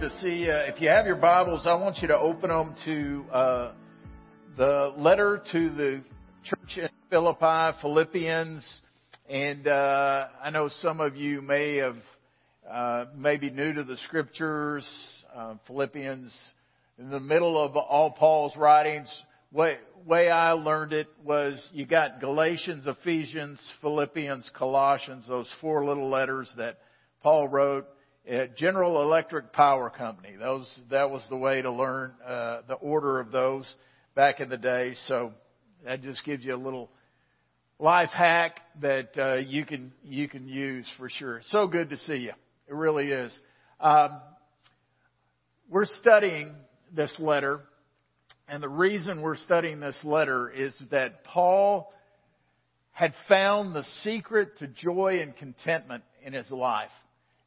to see you. If you have your Bibles, I want you to open them to uh, the letter to the church in Philippi, Philippians. And uh, I know some of you may have uh, maybe new to the scriptures. Uh, Philippians, in the middle of all Paul's writings, way way I learned it was you got Galatians, Ephesians, Philippians, Colossians, those four little letters that Paul wrote General Electric Power Company. Those that was the way to learn uh, the order of those back in the day. So that just gives you a little life hack that uh, you can you can use for sure. So good to see you. It really is. Um, we're studying this letter, and the reason we're studying this letter is that Paul had found the secret to joy and contentment in his life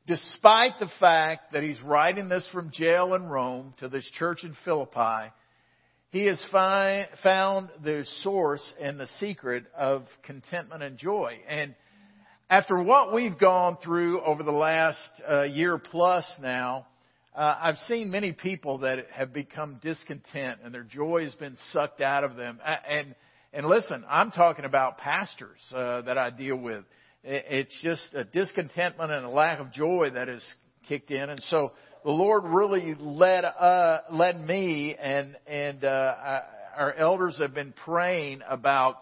despite the fact that he's writing this from jail in Rome to this church in Philippi, he has fi- found the source and the secret of contentment and joy. And after what we've gone through over the last uh, year plus now, uh, I've seen many people that have become discontent and their joy has been sucked out of them. And and listen, I'm talking about pastors uh, that I deal with. It's just a discontentment and a lack of joy that has kicked in. And so the Lord really led, uh, led me and, and, uh, our elders have been praying about,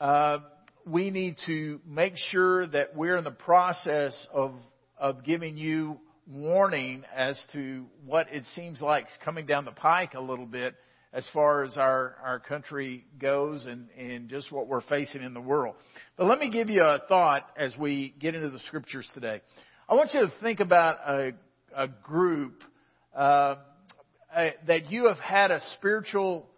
uh, we need to make sure that we're in the process of, of giving you warning as to what it seems like coming down the pike a little bit as far as our, our country goes and, and just what we're facing in the world. But let me give you a thought as we get into the scriptures today. I want you to think about a, a group uh, a, that you have had a spiritual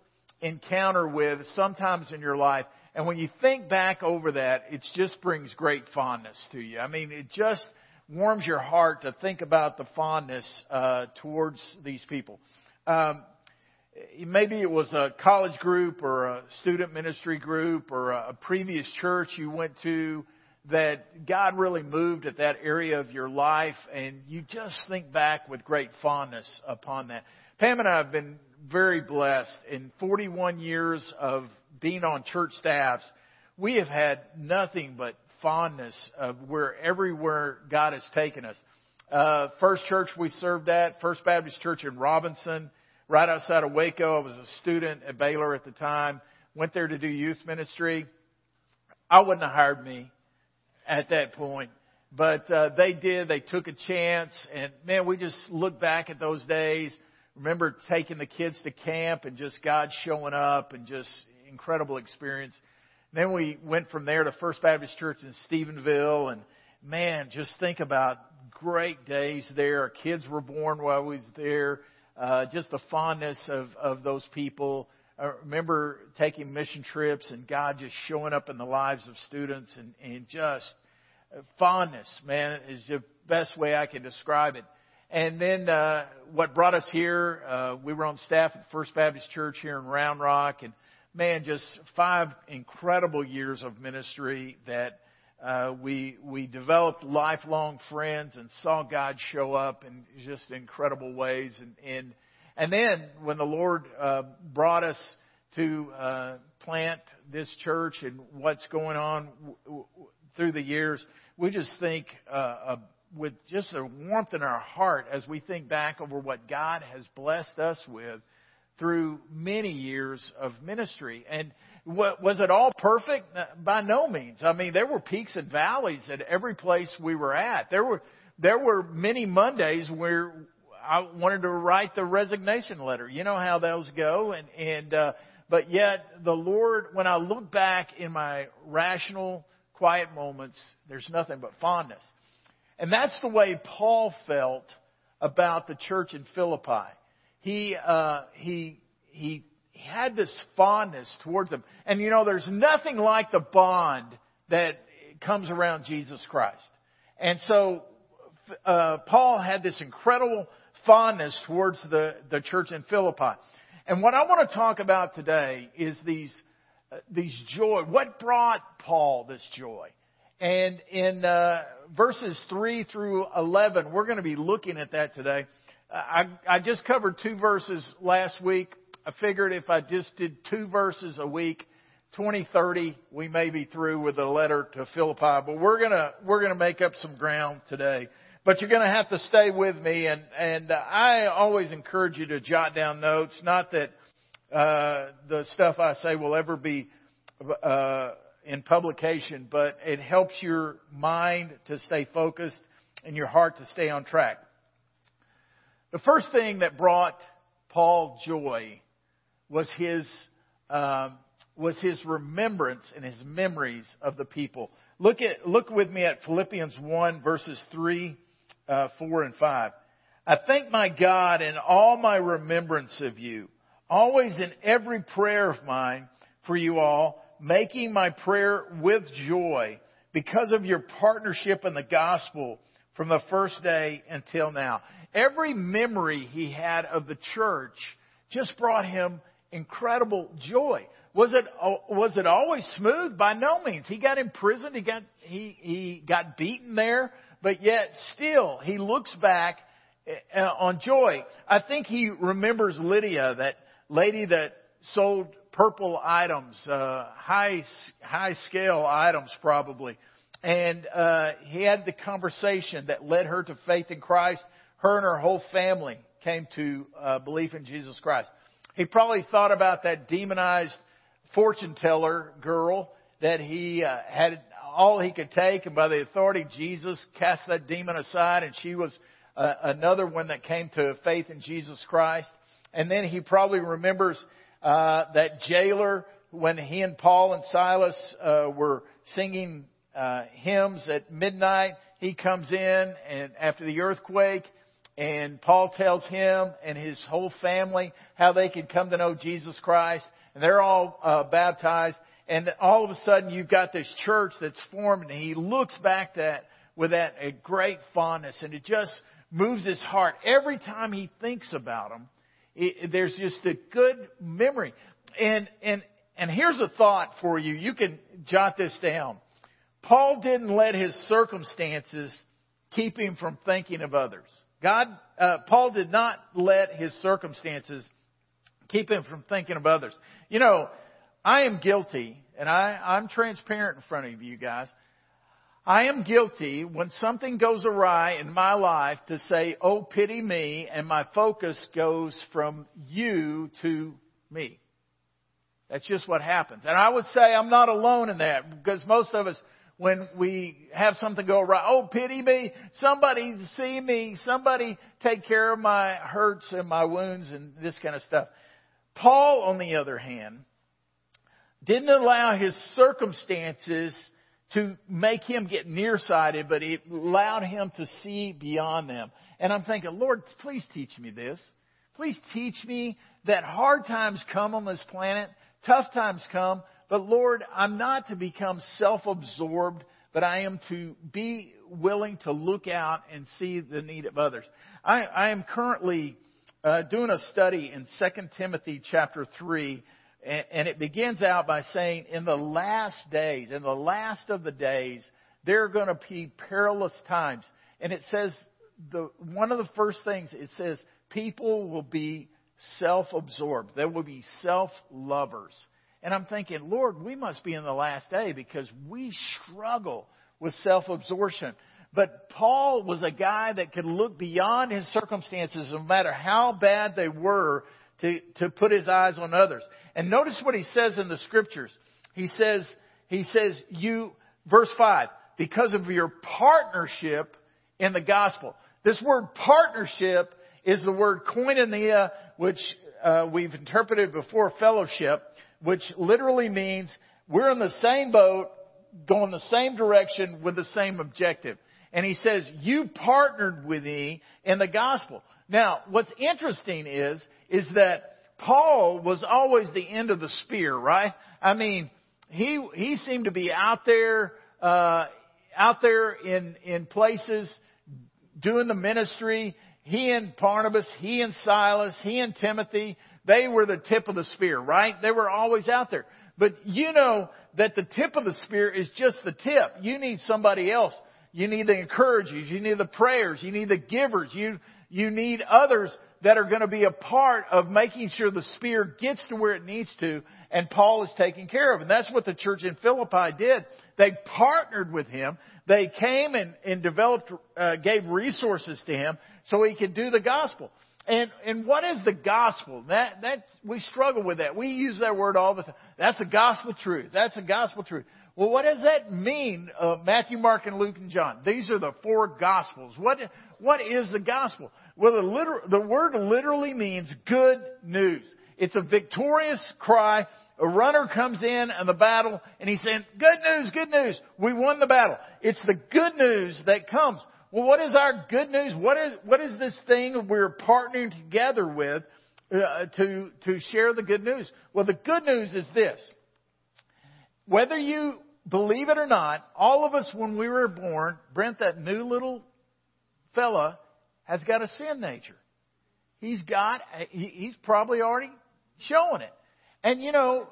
encounter with sometimes in your life. And when you think back over that, it just brings great fondness to you. I mean, it just warms your heart to think about the fondness uh, towards these people. Um, maybe it was a college group or a student ministry group or a previous church you went to that God really moved at that area of your life and you just think back with great fondness upon that. Pam and I have been very blessed in 41 years of being on church staffs. We have had nothing but fondness of where everywhere God has taken us. Uh, first church we served at, First Baptist Church in Robinson, right outside of Waco. I was a student at Baylor at the time. Went there to do youth ministry. I wouldn't have hired me at that point, but uh, they did. They took a chance, and man, we just look back at those days. Remember taking the kids to camp and just God showing up and just incredible experience. And then we went from there to First Baptist Church in Stephenville, and man, just think about great days there. Our kids were born while we was there uh, just the fondness of, of those people. I remember taking mission trips and God just showing up in the lives of students and, and just fondness, man, is the best way I can describe it. And then uh, what brought us here, uh, we were on staff at First Baptist Church here in Round Rock, and man, just five incredible years of ministry that uh, we we developed lifelong friends and saw God show up in just incredible ways. And and and then when the Lord uh, brought us to uh, plant this church and what's going on w- w- through the years, we just think uh, uh, with just a warmth in our heart as we think back over what God has blessed us with through many years of ministry. And was it all perfect? By no means. I mean, there were peaks and valleys at every place we were at. There were, there were many Mondays where I wanted to write the resignation letter. You know how those go. And, and, uh, but yet the Lord, when I look back in my rational, quiet moments, there's nothing but fondness. And that's the way Paul felt about the church in Philippi. He, uh, he, he he had this fondness towards them. And you know, there's nothing like the bond that comes around Jesus Christ. And so, uh, Paul had this incredible fondness towards the, the church in Philippi. And what I want to talk about today is these, uh, these joy. What brought Paul this joy? And in uh, verses 3 through 11, we're going to be looking at that today. I, I just covered two verses last week. I figured if I just did two verses a week, 2030, we may be through with the letter to Philippi, but we're gonna, we're gonna make up some ground today. But you're gonna have to stay with me and, and I always encourage you to jot down notes. Not that, uh, the stuff I say will ever be, uh, in publication, but it helps your mind to stay focused and your heart to stay on track. The first thing that brought Paul joy was his, um, was his remembrance and his memories of the people. Look at, look with me at Philippians 1 verses 3, uh, 4 and 5. I thank my God in all my remembrance of you, always in every prayer of mine for you all, making my prayer with joy because of your partnership in the gospel from the first day until now. Every memory he had of the church just brought him incredible joy. Was it was it always smooth? By no means. He got imprisoned. He got he he got beaten there, but yet still he looks back uh, on joy. I think he remembers Lydia, that lady that sold purple items, uh, high high scale items probably, and uh, he had the conversation that led her to faith in Christ. Her and her whole family came to uh, belief in Jesus Christ. He probably thought about that demonized fortune teller girl that he uh, had all he could take, and by the authority of Jesus, cast that demon aside, and she was uh, another one that came to faith in Jesus Christ. And then he probably remembers uh, that jailer when he and Paul and Silas uh, were singing uh, hymns at midnight. He comes in and after the earthquake, and Paul tells him and his whole family how they can come to know Jesus Christ, and they're all uh, baptized. And all of a sudden, you've got this church that's formed, and he looks back that with that a great fondness, and it just moves his heart every time he thinks about them. It, there's just a good memory, and and and here's a thought for you. You can jot this down. Paul didn't let his circumstances keep him from thinking of others. God, uh, Paul did not let his circumstances keep him from thinking of others. You know, I am guilty, and I, I'm transparent in front of you guys. I am guilty when something goes awry in my life to say, oh, pity me, and my focus goes from you to me. That's just what happens. And I would say I'm not alone in that because most of us when we have something go wrong. Oh, pity me. Somebody see me. Somebody take care of my hurts and my wounds and this kind of stuff. Paul, on the other hand, didn't allow his circumstances to make him get nearsighted, but it allowed him to see beyond them. And I'm thinking, Lord, please teach me this. Please teach me that hard times come on this planet, tough times come, but Lord, I'm not to become self-absorbed, but I am to be willing to look out and see the need of others. I, I am currently uh, doing a study in 2 Timothy chapter 3, and, and it begins out by saying, in the last days, in the last of the days, there are going to be perilous times. And it says, the, one of the first things, it says, people will be self-absorbed. They will be self-lovers. And I'm thinking, Lord, we must be in the last day because we struggle with self-absorption. But Paul was a guy that could look beyond his circumstances, no matter how bad they were, to, to put his eyes on others. And notice what he says in the scriptures. He says, he says, you, verse 5, because of your partnership in the gospel. This word partnership is the word koinonia, which uh, we've interpreted before fellowship which literally means we're in the same boat, going the same direction with the same objective. And he says, you partnered with me in the gospel. Now, what's interesting is, is that Paul was always the end of the spear, right? I mean, he, he seemed to be out there, uh, out there in, in places doing the ministry. He and Barnabas, he and Silas, he and Timothy, they were the tip of the spear, right? They were always out there. But you know that the tip of the spear is just the tip. You need somebody else. You need the encouragers. You need the prayers. You need the givers. You, You need others that are going to be a part of making sure the spear gets to where it needs to and Paul is taken care of. And that's what the church in Philippi did. They partnered with him. They came and, and developed, uh, gave resources to him so he could do the gospel. And, and what is the gospel? That, that, we struggle with that. We use that word all the time. That's a gospel truth. That's a gospel truth. Well, what does that mean? Uh, Matthew, Mark, and Luke and John. These are the four gospels. What, what is the gospel? Well, the, liter- the word literally means good news. It's a victorious cry. A runner comes in in the battle and he's saying, good news, good news. We won the battle. It's the good news that comes. Well, what is our good news? What is, what is this thing we're partnering together with uh, to, to share the good news? Well, the good news is this. Whether you believe it or not, all of us when we were born, Brent, that new little fella, has got a sin nature. He's got, he's probably already showing it. And you know,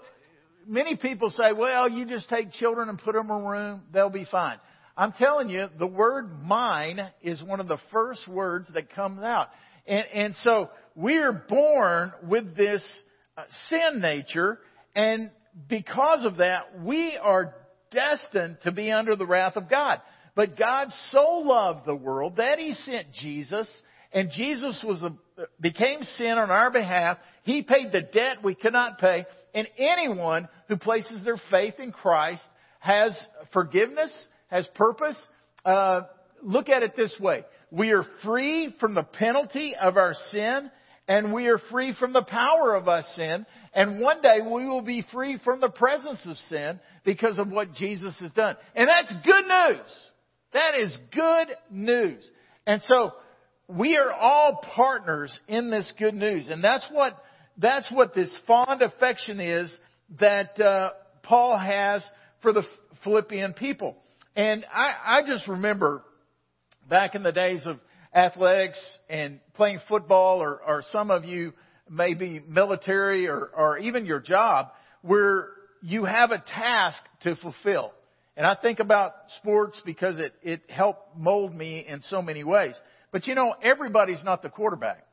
many people say, well, you just take children and put them in a room, they'll be fine. I'm telling you, the word mine is one of the first words that comes out. And, and so we're born with this uh, sin nature, and because of that, we are destined to be under the wrath of God. But God so loved the world that He sent Jesus, and Jesus was a, became sin on our behalf. He paid the debt we could not pay, and anyone who places their faith in Christ has forgiveness, has purpose. Uh, look at it this way: we are free from the penalty of our sin, and we are free from the power of our sin. And one day we will be free from the presence of sin because of what Jesus has done. And that's good news. That is good news. And so we are all partners in this good news. And that's what, that's what this fond affection is that uh, Paul has for the Philippian people. And I, I just remember back in the days of athletics and playing football, or, or some of you maybe military or, or even your job, where you have a task to fulfill. And I think about sports because it, it helped mold me in so many ways. But you know, everybody's not the quarterback.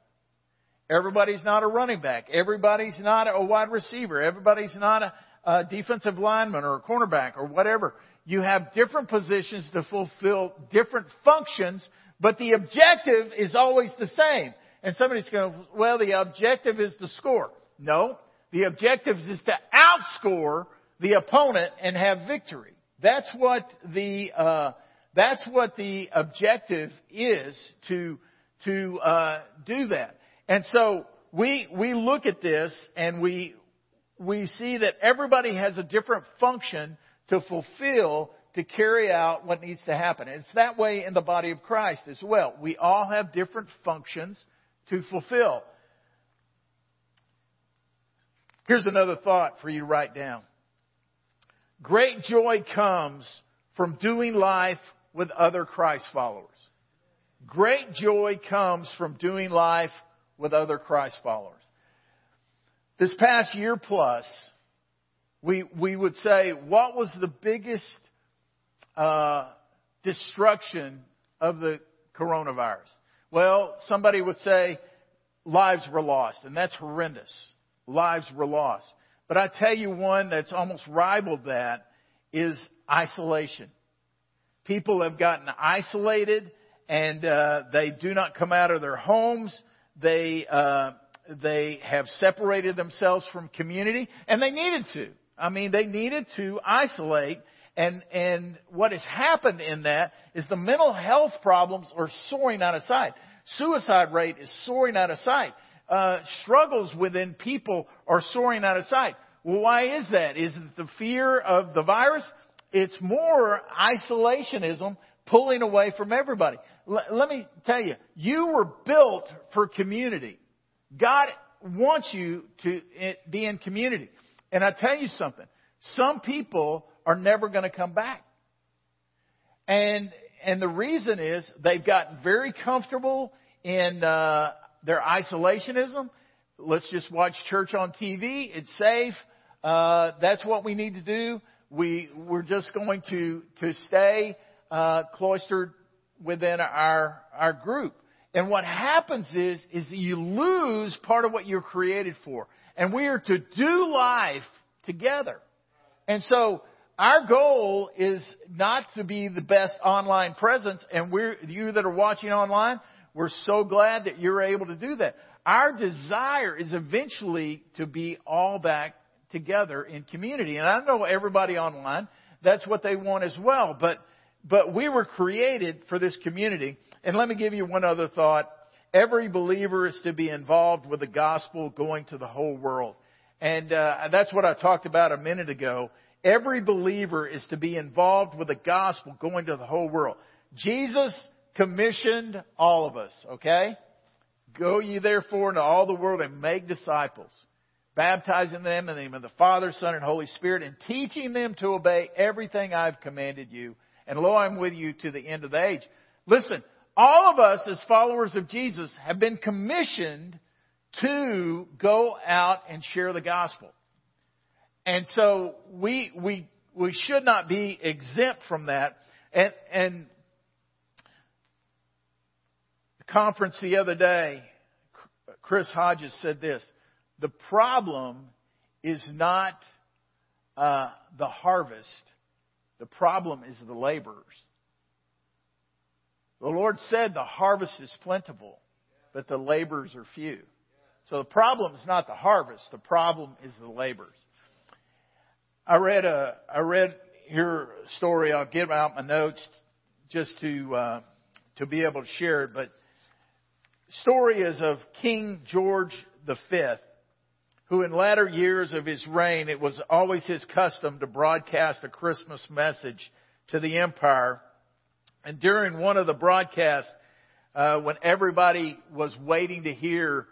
Everybody's not a running back. Everybody's not a wide receiver. Everybody's not a, a defensive lineman or a cornerback or whatever. You have different positions to fulfill different functions, but the objective is always the same. And somebody's going, well, the objective is to score. No, the objective is to outscore the opponent and have victory. That's what the uh, that's what the objective is to to uh, do that. And so we we look at this and we we see that everybody has a different function to fulfill to carry out what needs to happen. And it's that way in the body of Christ as well. We all have different functions to fulfill. Here's another thought for you to write down. Great joy comes from doing life with other Christ followers. Great joy comes from doing life with other Christ followers. This past year plus, we, we would say, what was the biggest uh, destruction of the coronavirus? Well, somebody would say lives were lost, and that's horrendous. Lives were lost. But I tell you one that's almost rivaled that is isolation. People have gotten isolated and uh, they do not come out of their homes. They uh, they have separated themselves from community, and they needed to. I mean, they needed to isolate. And and what has happened in that is the mental health problems are soaring out of sight. Suicide rate is soaring out of sight. Uh, struggles within people are soaring out of sight. Well, why is that? Is it the fear of the virus? It's more isolationism pulling away from everybody. L- let me tell you, you were built for community. God wants you to eh, be in community. And I tell you something, some people are never going to come back. And and the reason is they've gotten very comfortable in uh, their isolationism. Let's just watch church on TV. It's safe. Uh, that's what we need to do. We we're just going to to stay uh, cloistered within our our group. And what happens is, is you lose part of what you're created for. And we are to do life together. And so, our goal is not to be the best online presence, and we're, you that are watching online, we're so glad that you're able to do that. Our desire is eventually to be all back together in community. And I know everybody online, that's what they want as well. But, but we were created for this community. And let me give you one other thought. Every believer is to be involved with the gospel going to the whole world. And uh, that's what I talked about a minute ago. Every believer is to be involved with the gospel going to the whole world. Jesus commissioned all of us, okay? Go ye therefore into all the world and make disciples, baptizing them in the name of the Father, Son, and Holy Spirit, and teaching them to obey everything I've commanded you. And lo, I'm with you to the end of the age. Listen, all of us as followers of Jesus have been commissioned to go out and share the gospel. And so we, we, we should not be exempt from that. And, and the conference the other day, Chris Hodges said this, the problem is not uh, the harvest. The problem is the laborers. The Lord said the harvest is plentiful, but the laborers are few. So the problem is not the harvest. The problem is the laborers. I read a, I read a story. I'll give out my notes just to, uh, to be able to share it. But story is of King George V, who in latter years of his reign, it was always his custom to broadcast a Christmas message to the empire. And during one of the broadcasts, uh, when everybody was waiting to hear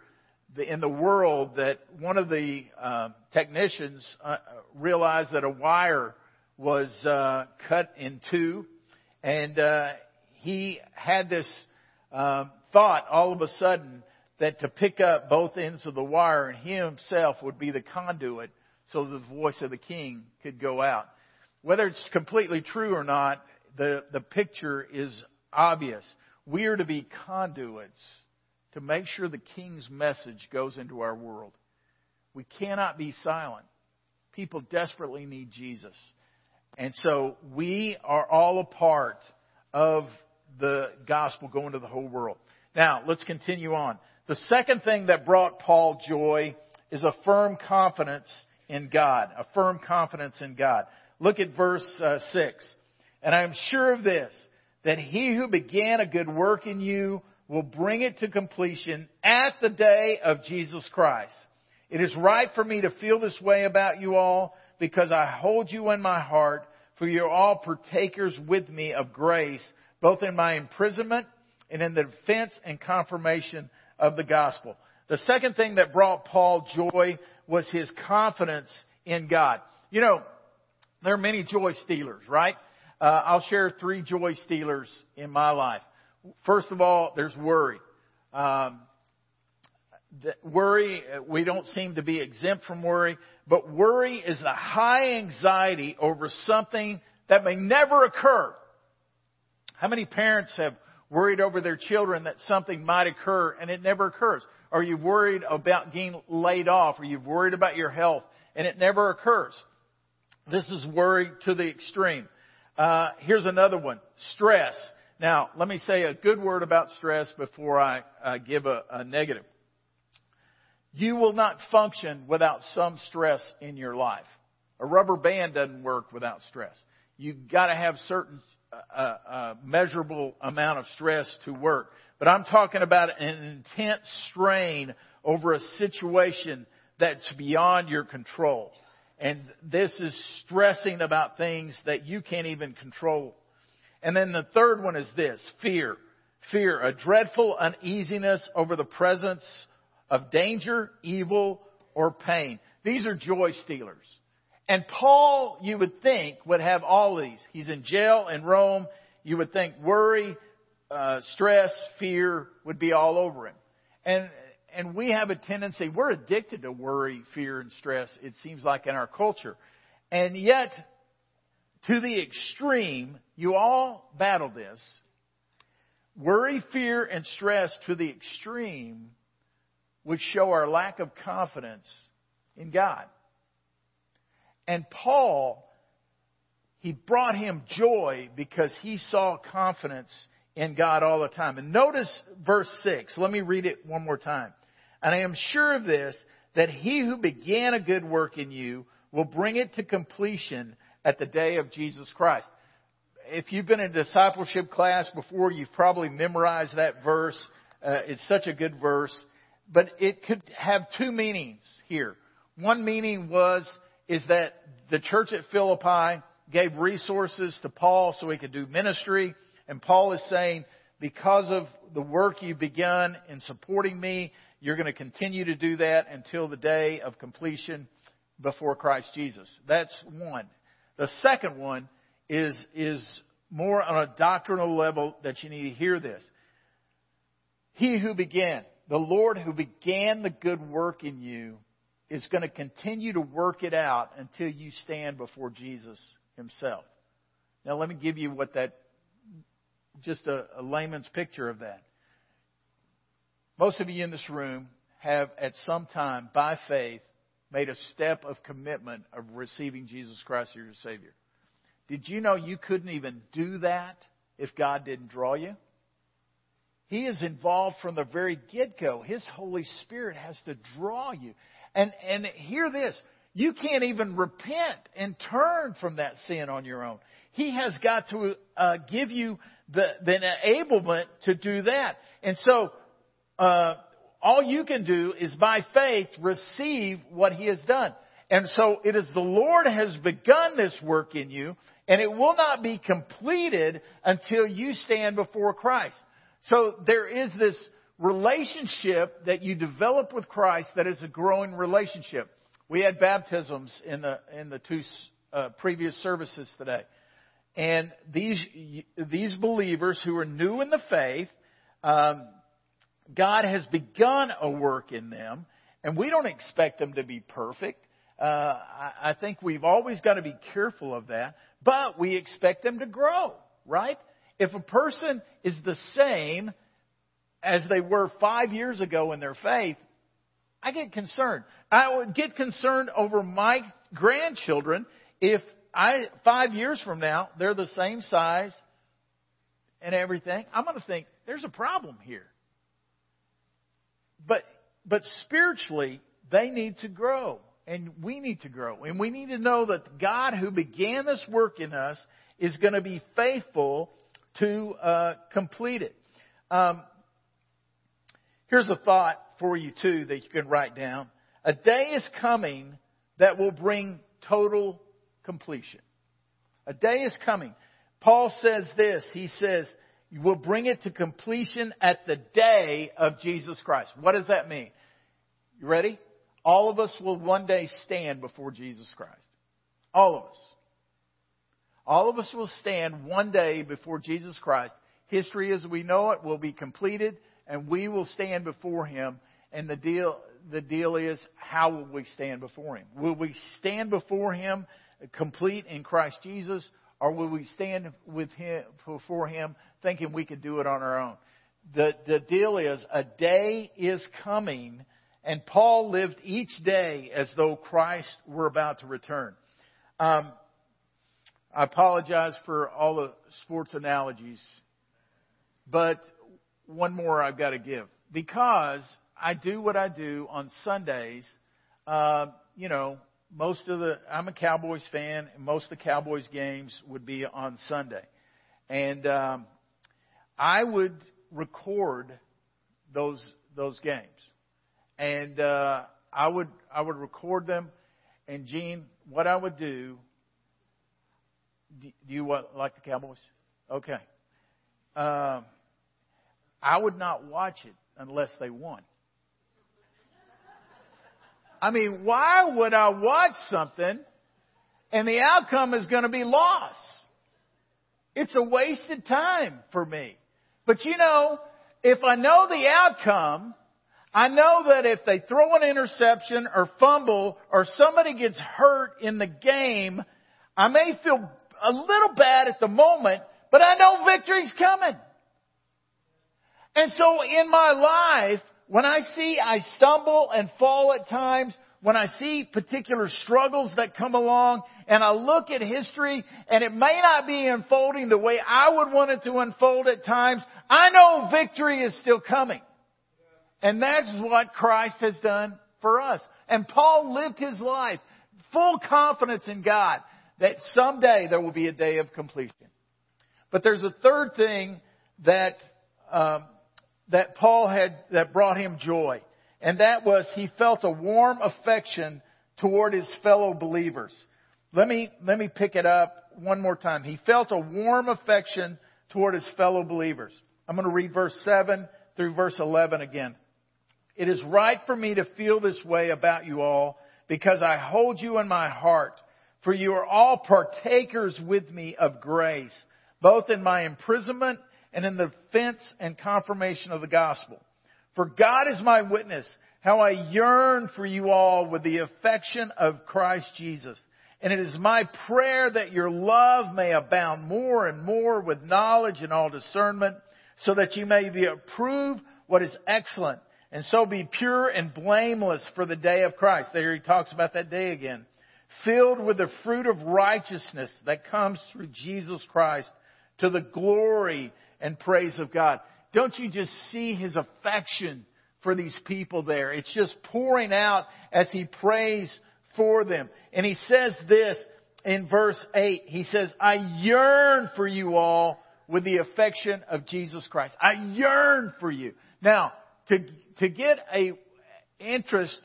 the, in the world that one of the uh, technicians uh, realized that a wire was uh, cut in two, and uh, he had this uh, thought all of a sudden that to pick up both ends of the wire, and he himself would be the conduit so the voice of the king could go out. Whether it's completely true or not, the, the picture is obvious. We are to be conduits to make sure the king's message goes into our world. We cannot be silent. People desperately need Jesus. And so we are all a part of the gospel going to the whole world. Now, let's continue on. The second thing that brought Paul joy is a firm confidence in God. A firm confidence in God. Look at verse uh, 6. And I am sure of this, that he who began a good work in you will bring it to completion at the day of Jesus Christ. It is right for me to feel this way about you all because I hold you in my heart, for you're all partakers with me of grace, both in my imprisonment and in the defense and confirmation of the gospel. The second thing that brought Paul joy was his confidence in God. You know, there are many joy stealers, right? Uh, I'll share three joy stealers in my life. First of all, there's worry. Um, worry, we don't seem to be exempt from worry, but worry is a high anxiety over something that may never occur. How many parents have worried over their children that something might occur and it never occurs? Are you worried about getting laid off? Are you worried about your health and it never occurs? This is worry to the extreme. Uh, here's another one. Stress. Now, let me say a good word about stress before I uh, give a, a negative. You will not function without some stress in your life. A rubber band doesn't work without stress. You've got to have certain uh, uh, measurable amount of stress to work. But I'm talking about an intense strain over a situation that's beyond your control. And this is stressing about things that you can't even control. And then the third one is this, fear. Fear, a dreadful uneasiness over the presence of danger, evil, or pain. These are joy stealers. And Paul, you would think, would have all these. He's in jail in Rome. You would think worry, uh, stress, fear would be all over him. And, and we have a tendency, we're addicted to worry, fear, and stress, it seems like in our culture. And yet, to the extreme, you all battle this. Worry, fear, and stress to the extreme would show our lack of confidence in God. And Paul, he brought him joy because he saw confidence in God all the time. And notice verse 6. Let me read it one more time. And I am sure of this, that he who began a good work in you will bring it to completion at the day of Jesus Christ. If you've been in discipleship class before, you've probably memorized that verse. Uh, it's such a good verse. But it could have two meanings here. One meaning was, is that the church at Philippi gave resources to Paul so he could do ministry. And Paul is saying, because of the work you've begun in supporting me, you're going to continue to do that until the day of completion before Christ Jesus. That's one. The second one is, is more on a doctrinal level that you need to hear this. He who began, the Lord who began the good work in you is going to continue to work it out until you stand before Jesus himself. Now let me give you what that, just a, a layman's picture of that. Most of you in this room have at some time, by faith, made a step of commitment of receiving Jesus Christ as your Savior. Did you know you couldn't even do that if God didn't draw you? He is involved from the very get go. His Holy Spirit has to draw you. And, and hear this. You can't even repent and turn from that sin on your own. He has got to uh, give you the, the enablement to do that. And so, uh, all you can do is by faith receive what He has done. And so it is the Lord has begun this work in you, and it will not be completed until you stand before Christ. So there is this relationship that you develop with Christ that is a growing relationship. We had baptisms in the in the two uh, previous services today, and these these believers who are new in the faith, um, God has begun a work in them, and we don't expect them to be perfect. Uh, I, I think we've always got to be careful of that, but we expect them to grow, right? If a person is the same as they were five years ago in their faith, I get concerned. I would get concerned over my grandchildren if I, five years from now, they're the same size and everything. I'm going to think there's a problem here. But, but spiritually, they need to grow. And we need to grow. And we need to know that God who began this work in us is going to be faithful to uh, complete it. Um, here's a thought for you, too, that you can write down. A day is coming that will bring total completion. A day is coming. Paul says this. He says, will bring it to completion at the day of Jesus Christ. What does that mean? You ready? All of us will one day stand before Jesus Christ. All of us. All of us will stand one day before Jesus Christ. History as we know it will be completed and we will stand before Him. And the deal, the deal is, how will we stand before Him? Will we stand before Him complete in Christ Jesus or will we stand with him, before Him thinking we could do it on our own? The, the deal is a day is coming and Paul lived each day as though Christ were about to return. Um, I apologize for all the sports analogies, but one more I've got to give. Because I do what I do on Sundays, uh, you know, most of the I'm a Cowboys fan, and most of the Cowboys games would be on Sunday, and um, I would record those those games, and uh, I would I would record them, and Gene, what I would do. Do, you what, like the Cowboys? Okay. Um, I would not watch it unless they won. I mean, why would I watch something and the outcome is going to be loss? It's a wasted time for me. But you know, if I know the outcome, I know that if they throw an interception or fumble or somebody gets hurt in the game, I may feel a little bad at the moment, but I know victory's coming. And so in my life, when I see I stumble and fall at times, when I see particular struggles that come along and I look at history and it may not be unfolding the way I would want it to unfold at times, I know victory is still coming. And that's what Christ has done for us. And Paul lived his life full confidence in God that someday there will be a day of completion. But there's a third thing that um, that Paul had that brought him joy and that was he felt a warm affection toward his fellow believers. Let me, let me pick it up one more time. He felt a warm affection toward his fellow believers. I'm going to read verse 7 through verse 11 again. It is right for me to feel this way about you all because I hold you in my heart, for you are all partakers with me of grace, both in my imprisonment and in the defense and confirmation of the gospel. For God is my witness, how I yearn for you all with the affection of Christ Jesus. And it is my prayer that your love may abound more and more with knowledge and all discernment, so that you may be approve what is excellent, and so be pure and blameless for the day of Christ. There he talks about that day again. Filled with the fruit of righteousness that comes through Jesus Christ to the glory and praise of God. Don't you just see his affection for these people there? It's just pouring out as he prays for them. And he says this in verse 8. He says, I yearn for you all with the affection of Jesus Christ. I yearn for you. Now, to, to get a interest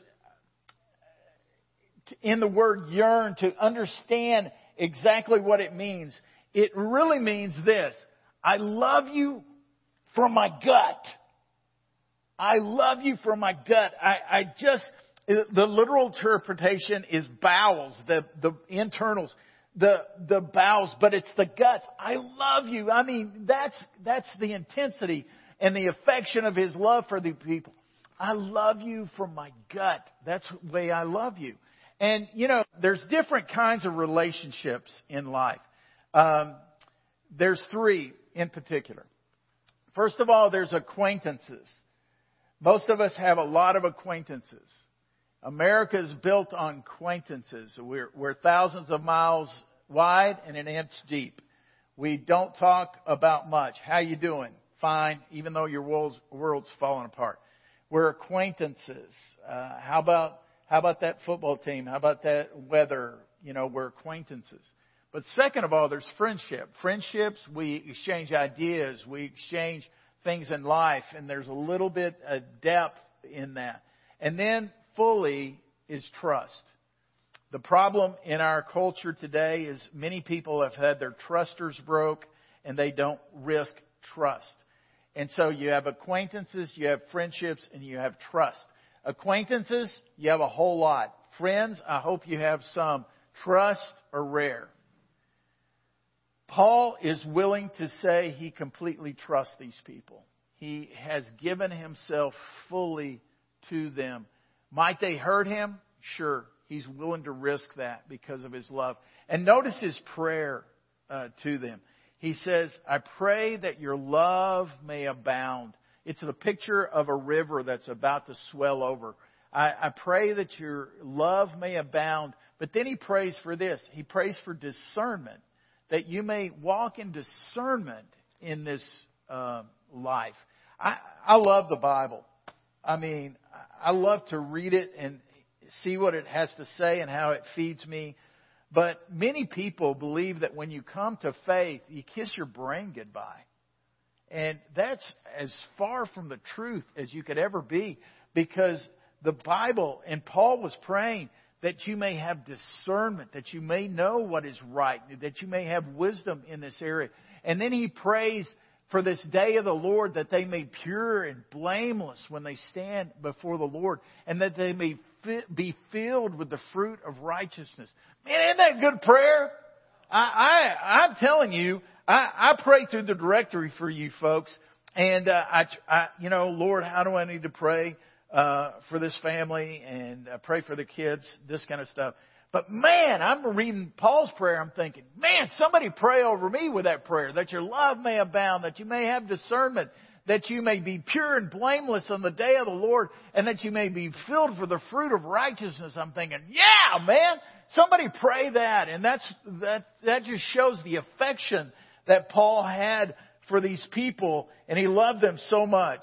in the word yearn, to understand exactly what it means, it really means this. I love you from my gut. I love you from my gut. I, I just, the literal interpretation is bowels, the, the internals, the, the bowels, but it's the guts. I love you. I mean, that's, that's the intensity and the affection of his love for the people. I love you from my gut. That's the way I love you. And, you know, there's different kinds of relationships in life. Um, there's three in particular. First of all, there's acquaintances. Most of us have a lot of acquaintances. America is built on acquaintances. We're, we're thousands of miles wide and an inch deep. We don't talk about much. How you doing? Fine, even though your world's, world's falling apart. We're acquaintances. Uh, how about how about that football team? How about that weather? You know, we're acquaintances. But second of all, there's friendship. Friendships, we exchange ideas, we exchange things in life, and there's a little bit of depth in that. And then fully is trust. The problem in our culture today is many people have had their trusters broke and they don't risk trust. And so you have acquaintances, you have friendships, and you have trust. Acquaintances, you have a whole lot. Friends, I hope you have some. Trust are rare. Paul is willing to say he completely trusts these people. He has given himself fully to them. Might they hurt him? Sure. He's willing to risk that because of his love. And notice his prayer uh, to them. He says, I pray that your love may abound. It's the picture of a river that's about to swell over. I, I pray that your love may abound. But then he prays for this. He prays for discernment that you may walk in discernment in this uh, life. I, I love the Bible. I mean, I love to read it and see what it has to say and how it feeds me. But many people believe that when you come to faith, you kiss your brain goodbye. And that's as far from the truth as you could ever be because the Bible, and Paul was praying, that you may have discernment, that you may know what is right, that you may have wisdom in this area. And then he prays for this day of the Lord that they may be pure and blameless when they stand before the Lord and that they may be filled with the fruit of righteousness. Man, isn't that good prayer? I, I, I'm telling you, I, I pray through the directory for you folks and, uh, I, I, you know, Lord, how do I need to pray? Uh, for this family and uh, pray for the kids, this kind of stuff. But man, I'm reading Paul's prayer. I'm thinking, man, somebody pray over me with that prayer that your love may abound, that you may have discernment, that you may be pure and blameless on the day of the Lord, and that you may be filled for the fruit of righteousness. I'm thinking, yeah, man, somebody pray that. And that's, that, that just shows the affection that Paul had for these people, and he loved them so much.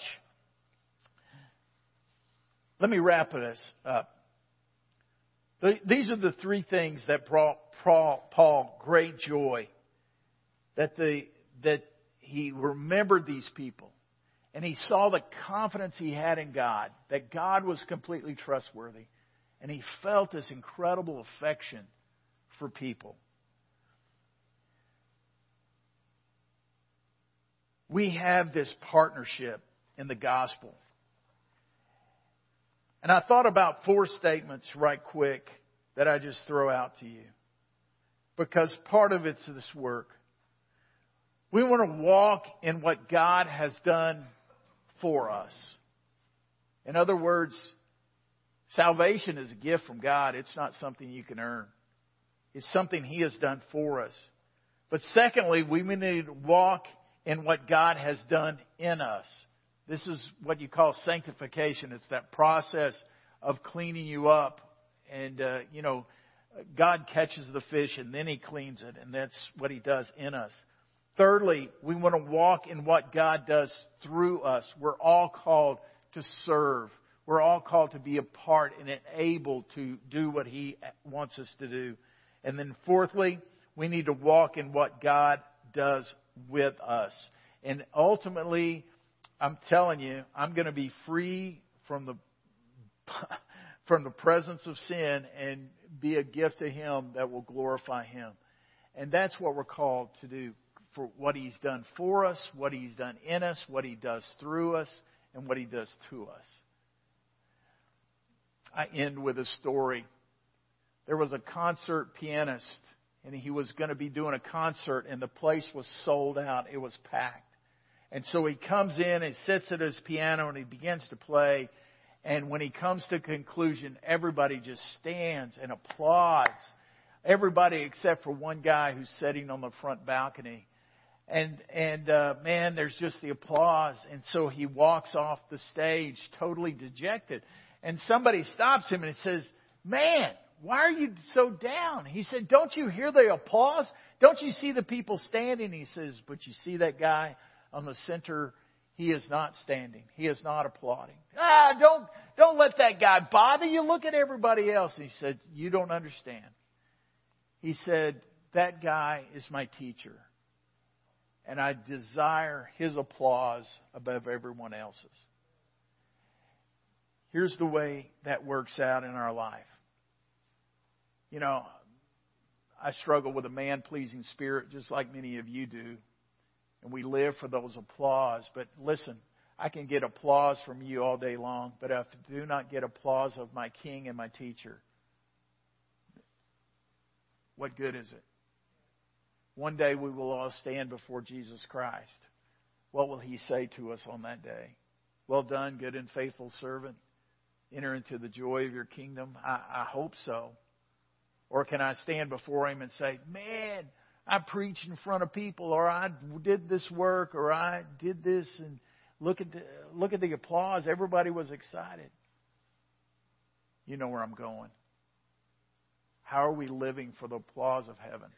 Let me wrap this up. These are the three things that brought Paul great joy. That, the, that he remembered these people. And he saw the confidence he had in God, that God was completely trustworthy. And he felt this incredible affection for people. We have this partnership in the gospel. And I thought about four statements right quick that I just throw out to you. Because part of it's this work. We want to walk in what God has done for us. In other words, salvation is a gift from God. It's not something you can earn. It's something He has done for us. But secondly, we need to walk in what God has done in us. This is what you call sanctification. It's that process of cleaning you up. And, uh, you know, God catches the fish and then He cleans it. And that's what He does in us. Thirdly, we want to walk in what God does through us. We're all called to serve. We're all called to be a part and able to do what He wants us to do. And then fourthly, we need to walk in what God does with us. And ultimately, I'm telling you, I'm going to be free from the from the presence of sin and be a gift to Him that will glorify Him. And that's what we're called to do for what He's done for us, what He's done in us, what He does through us, and what He does to us. I end with a story. There was a concert pianist, and he was going to be doing a concert, and the place was sold out. It was packed. And so he comes in and sits at his piano and he begins to play. And when he comes to conclusion, everybody just stands and applauds. Everybody except for one guy who's sitting on the front balcony and and uh, man, there's just the applause, and so he walks off the stage totally dejected, and somebody stops him and says, "Man, why are you so down?" He said, "Don't you hear the applause? Don't you see the people standing?" He says, "But you see that guy on the center." He is not standing. He is not applauding. Ah, don't don't let that guy bother you. Look at everybody else. he said, "You don't understand." He said, "That guy is my teacher." and I desire his applause above everyone else's. Here's the way that works out in our life. You know, I struggle with a man pleasing spirit just like many of you do. And we live for those applause. But listen, I can get applause from you all day long, but if I do not get applause of my king and my teacher, what good is it? One day we will all stand before Jesus Christ. What will he say to us on that day? Well done, good and faithful servant. Enter into the joy of your kingdom. I, I hope so. Or can I stand before him and say, man, I preached in front of people, or I did this work, or I did this, and look at the, look at the applause. Everybody was excited. You know where I'm going. How are we living for the applause of heaven?